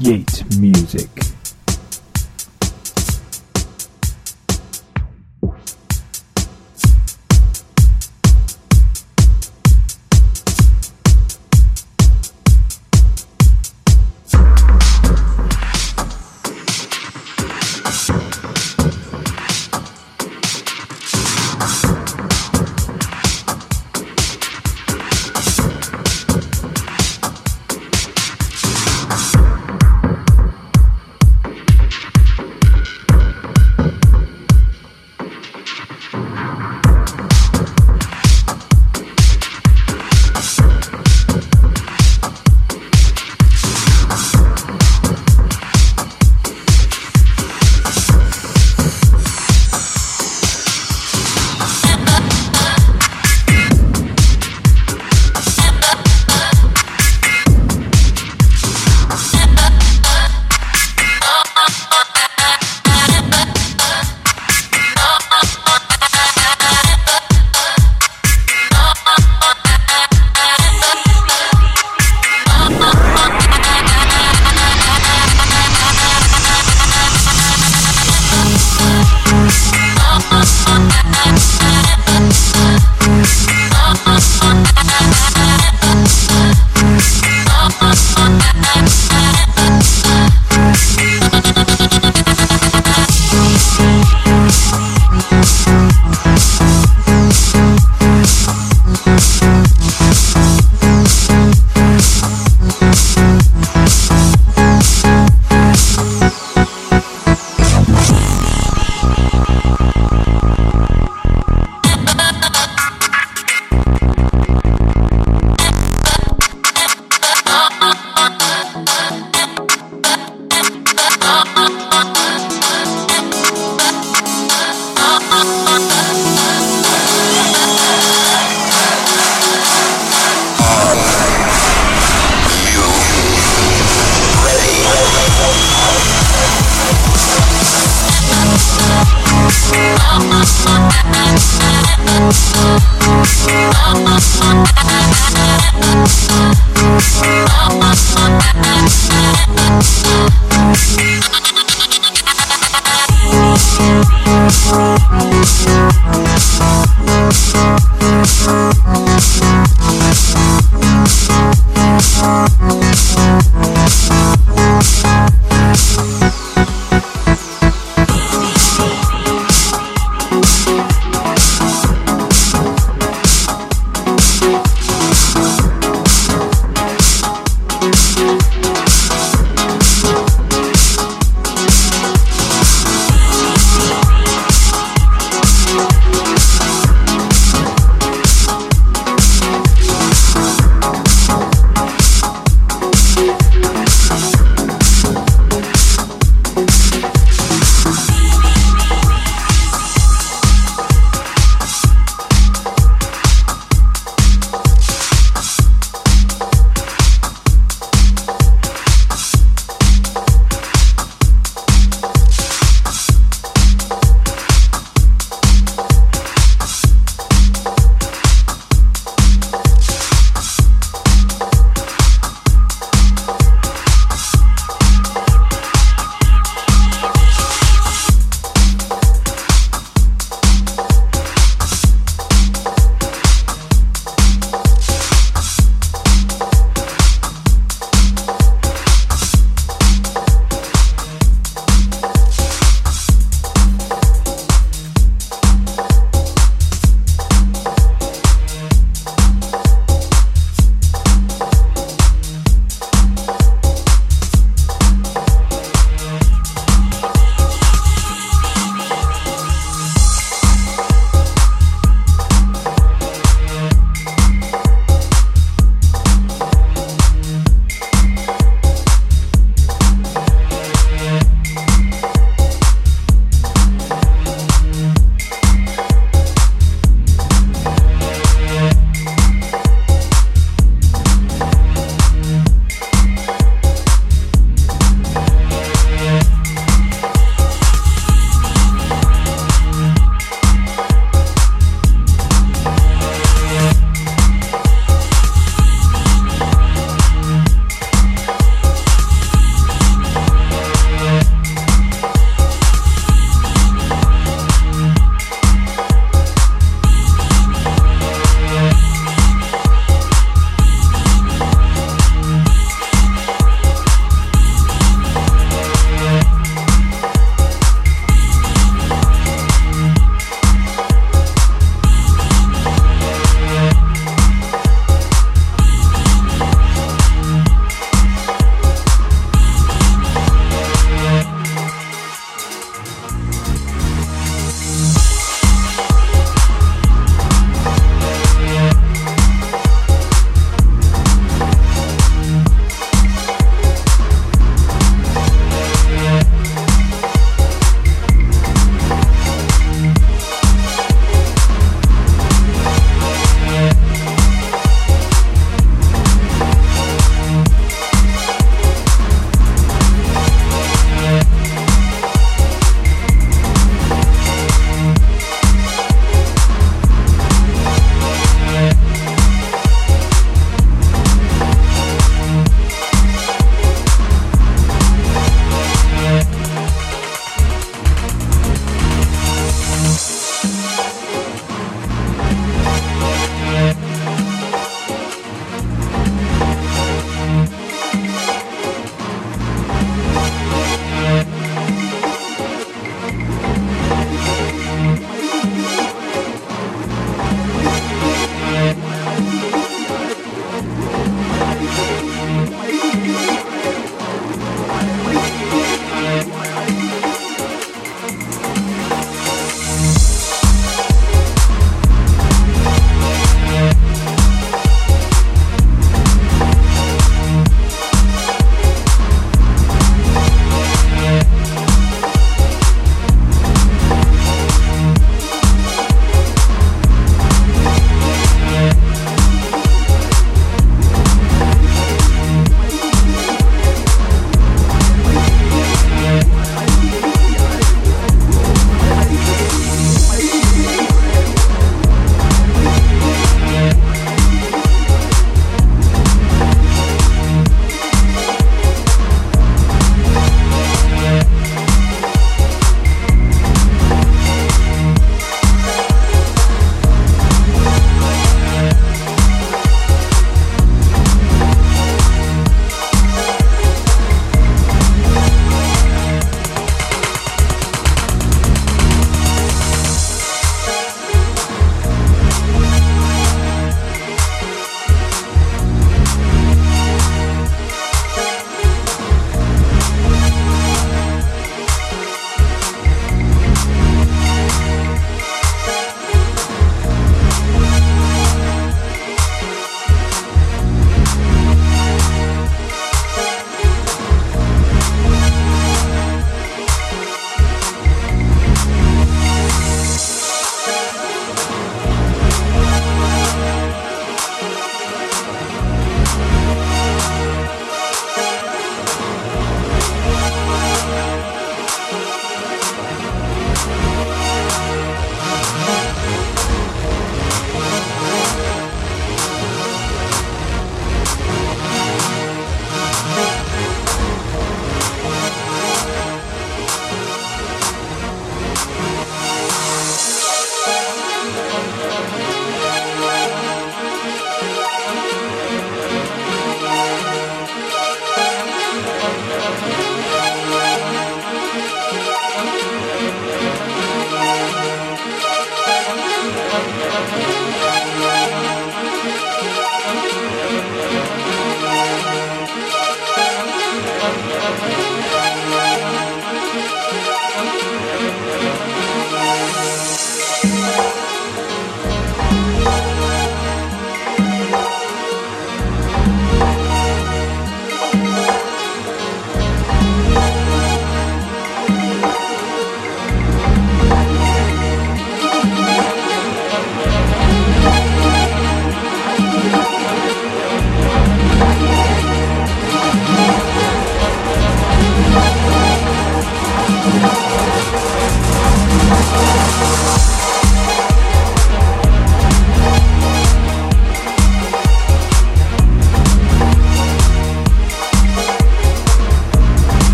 Yate Music.